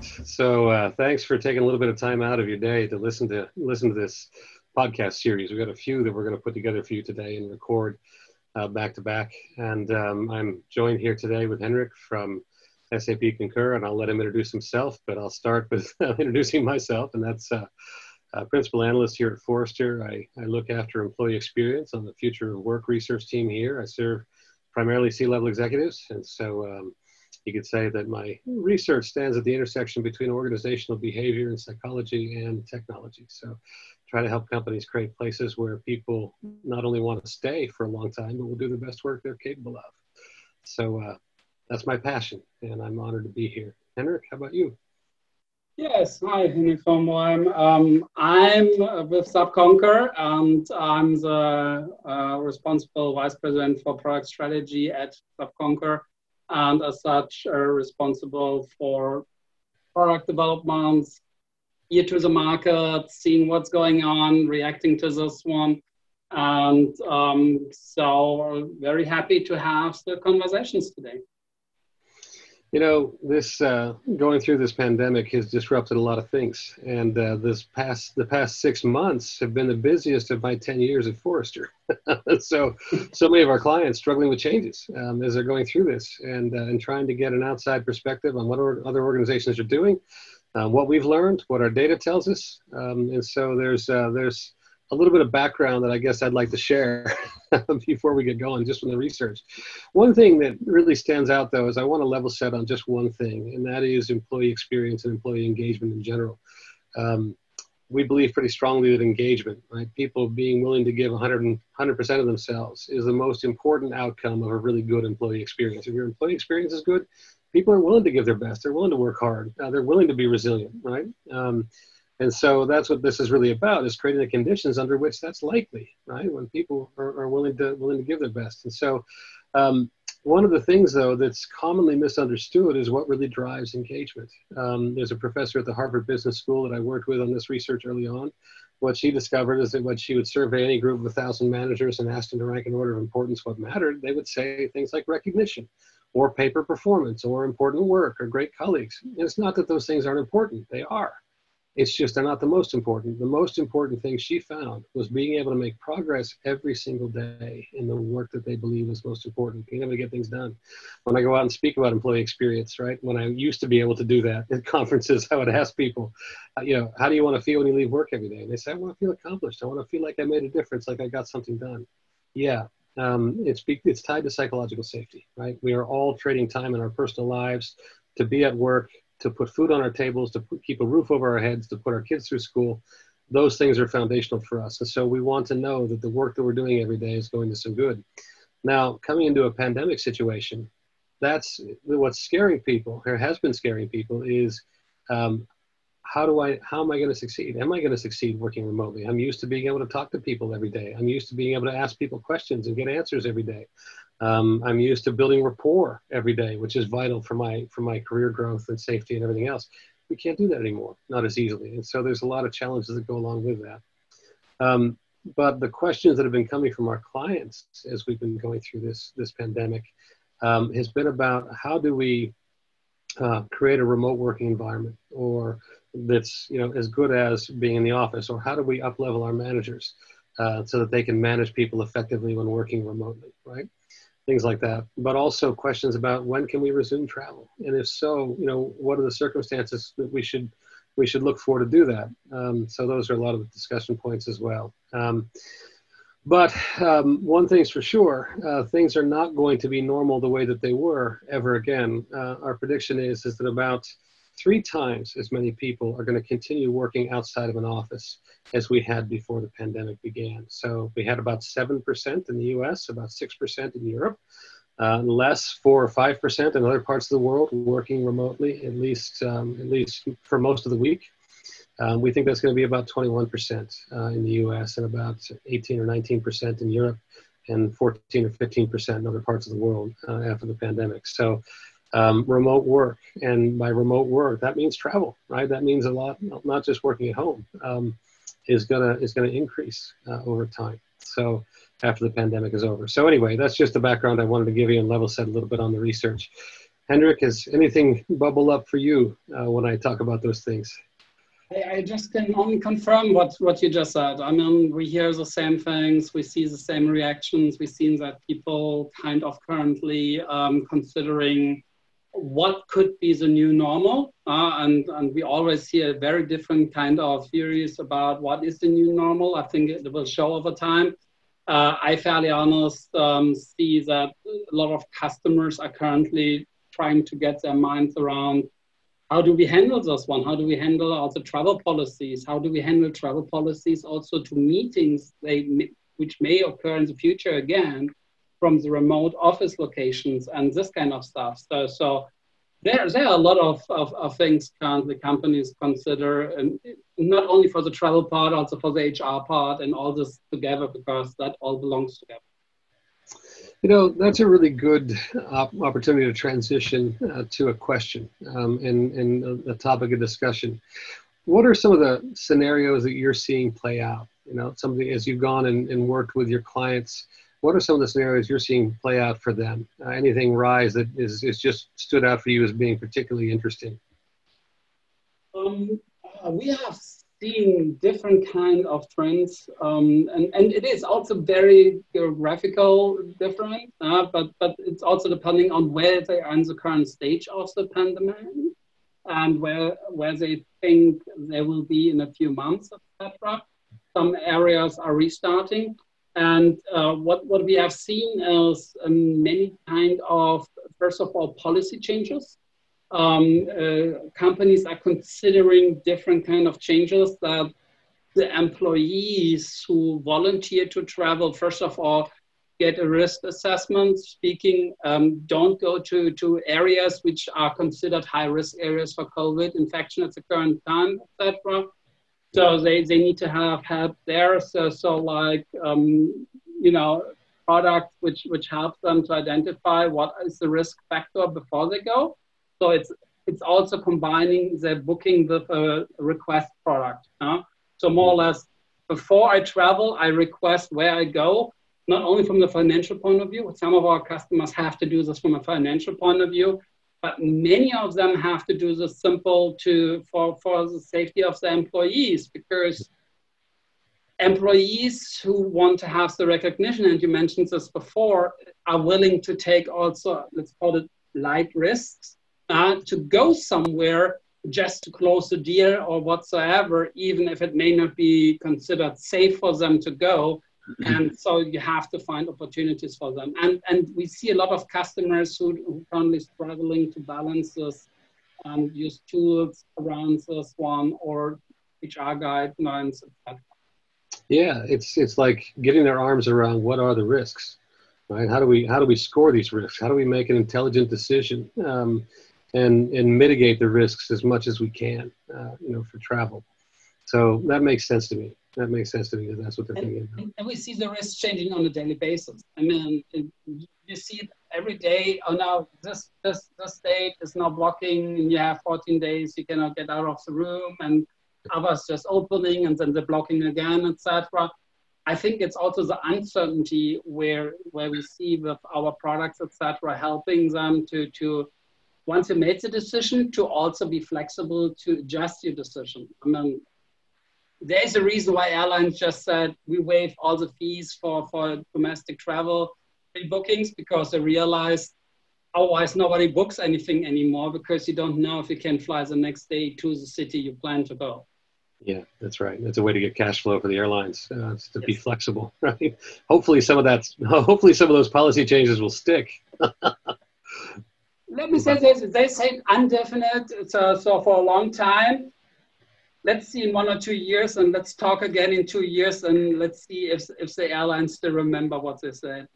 So uh, thanks for taking a little bit of time out of your day to listen to listen to this podcast series. We've got a few that we're going to put together for you today and record uh, back to back. And um, I'm joined here today with Henrik from SAP Concur, and I'll let him introduce himself. But I'll start with introducing myself, and that's uh, principal analyst here at Forrester. I, I look after employee experience on the future of work research team here. I serve primarily C-level executives, and so um, you could say that my research stands at the intersection between organizational behavior and psychology and technology. So try to help companies create places where people not only want to stay for a long time, but will do the best work they're capable of. So uh, that's my passion, and I'm honored to be here. Henrik, how about you? Yes, hi, Henrik von Um, I'm with SAP Concur, and I'm the uh, responsible vice president for product strategy at SAP Concur and as such are responsible for product developments, ear to the market, seeing what's going on, reacting to this one. And um, so very happy to have the conversations today. You know, this uh, going through this pandemic has disrupted a lot of things, and uh, this past the past six months have been the busiest of my ten years at Forrester. so, so many of our clients struggling with changes um, as they're going through this, and uh, and trying to get an outside perspective on what other organizations are doing, uh, what we've learned, what our data tells us, um, and so there's uh, there's a little bit of background that I guess I'd like to share before we get going, just from the research. One thing that really stands out, though, is I want to level set on just one thing, and that is employee experience and employee engagement in general. Um, we believe pretty strongly that engagement, right, people being willing to give 100 100% of themselves, is the most important outcome of a really good employee experience. If your employee experience is good, people are willing to give their best. They're willing to work hard. Uh, they're willing to be resilient, right? Um, and so that's what this is really about: is creating the conditions under which that's likely, right? When people are, are willing to willing to give their best. And so, um, one of the things though that's commonly misunderstood is what really drives engagement. Um, there's a professor at the Harvard Business School that I worked with on this research early on. What she discovered is that when she would survey any group of a thousand managers and ask them to rank in order of importance what mattered, they would say things like recognition or paper performance or important work or great colleagues. And it's not that those things aren't important, they are. It's just they're not the most important. The most important thing she found was being able to make progress every single day in the work that they believe is most important, being able to get things done. When I go out and speak about employee experience, right? When I used to be able to do that at conferences, I would ask people, uh, you know, how do you want to feel when you leave work every day? And they say, I want to feel accomplished. I want to feel like I made a difference, like I got something done. Yeah, um, it's it's tied to psychological safety, right? We are all trading time in our personal lives to be at work to put food on our tables, to put, keep a roof over our heads, to put our kids through school. Those things are foundational for us. And so we want to know that the work that we're doing every day is going to some good. Now, coming into a pandemic situation, that's what's scaring people, or has been scaring people, is um, how do I, how am I going to succeed? Am I going to succeed working remotely? I'm used to being able to talk to people every day. I'm used to being able to ask people questions and get answers every day. Um, I'm used to building rapport every day, which is vital for my for my career growth and safety and everything else. We can't do that anymore, not as easily. And so there's a lot of challenges that go along with that. Um, but the questions that have been coming from our clients as we've been going through this this pandemic um, has been about how do we uh, create a remote working environment or that's you know as good as being in the office or how do we up level our managers uh, so that they can manage people effectively when working remotely right things like that, but also questions about when can we resume travel, and if so, you know, what are the circumstances that we should we should look for to do that. Um, so those are a lot of the discussion points as well. Um, but um, one thing's for sure, uh, things are not going to be normal the way that they were ever again. Uh, our prediction is is that about three times as many people are going to continue working outside of an office as we had before the pandemic began. So we had about 7% in the US, about 6% in Europe, uh, less 4 or 5% in other parts of the world working remotely, at least, um, at least for most of the week. Um, we think that's going to be about 21% uh, in the US and about 18 or 19% in Europe and 14 or 15% in other parts of the world uh, after the pandemic. So um, remote work. And by remote work, that means travel, right? That means a lot, not just working at home, um, is gonna is gonna increase uh, over time. So after the pandemic is over. So anyway, that's just the background I wanted to give you and level set a little bit on the research. Henrik, has anything bubble up for you uh, when I talk about those things? I, just can only confirm what, what you just said. I mean, we hear the same things, we see the same reactions, we see that people kind of currently um, considering what could be the new normal. Uh, and, and we always hear very different kind of theories about what is the new normal. I think it will show over time. Uh, I fairly honest um, see that a lot of customers are currently trying to get their minds around how do we handle this one? How do we handle also travel policies? How do we handle travel policies also to meetings they, which may occur in the future again from the remote office locations and this kind of stuff. So, so there, there are a lot of, of, of things currently companies consider, and not only for the travel part, also for the HR part, and all this together because that all belongs together. You know, that's a really good op- opportunity to transition uh, to a question um, and, and a topic of discussion. What are some of the scenarios that you're seeing play out? You know, something as you've gone and, and worked with your clients, what are some of the scenarios you're seeing play out for them? Uh, anything rise that is, is just stood out for you as being particularly interesting? Um, uh, we have seeing different kind of trends, um, and, and it is also very geographical different, uh, but, but it's also depending on where they are in the current stage of the pandemic and where, where they think they will be in a few months, etc. Some areas are restarting. And uh, what, what we have seen is um, many kind of, first of all, policy changes um, uh, companies are considering different kind of changes that the employees who volunteer to travel, first of all, get a risk assessment. Speaking, um, don't go to, to areas which are considered high risk areas for COVID infection at the current time, etc. So they, they need to have help there. So, so like, um, you know, products which, which help them to identify what is the risk factor before they go. So it's it's also combining the booking with a request product. Huh? So more or less, before I travel, I request where I go, not only from the financial point of view. Some of our customers have to do this from a financial point of view, but many of them have to do the simple to for, for the safety of the employees because employees who want to have the recognition, and you mentioned this before, are willing to take also, let's call it light risks uh, to go somewhere just to close the deal or whatsoever, even if it may not be considered safe for them to go. Mm-hmm. And so you have to find opportunities for them. And, and we see a lot of customers who, who currently struggling to balance this and use tools around this one or HR guidelines, etc. Yeah, it's it's like getting their arms around what are the risks, right? How do we how do we score these risks? How do we make an intelligent decision? Um, and and mitigate the risks as much as we can, uh, you know, for travel. So that makes sense to me. That makes sense to me because that's what they're and, thinking. And we see the risks changing on a daily basis. I mean, you see it every day. Oh, now this this this state is now blocking, and you have 14 days you cannot get out of the room, and others just opening and then they're blocking again, etc. I think it's also the uncertainty where where we see with our products, etc., helping them to to once you made the decision to also be flexible to adjust your decision. I mean, there's a reason why airlines just said we waive all the fees for, for domestic travel bookings because they realized otherwise nobody books anything anymore because you don't know if you can fly the next day to the city you plan to go. Yeah, that's right. That's a way to get cash flow for the airlines uh, to yes. be flexible, right? Hopefully, some of that. Hopefully, some of those policy changes will stick. let me say this, they say indefinite, so, so for a long time. Let's see in one or two years and let's talk again in two years and let's see if, if the airlines still remember what they said.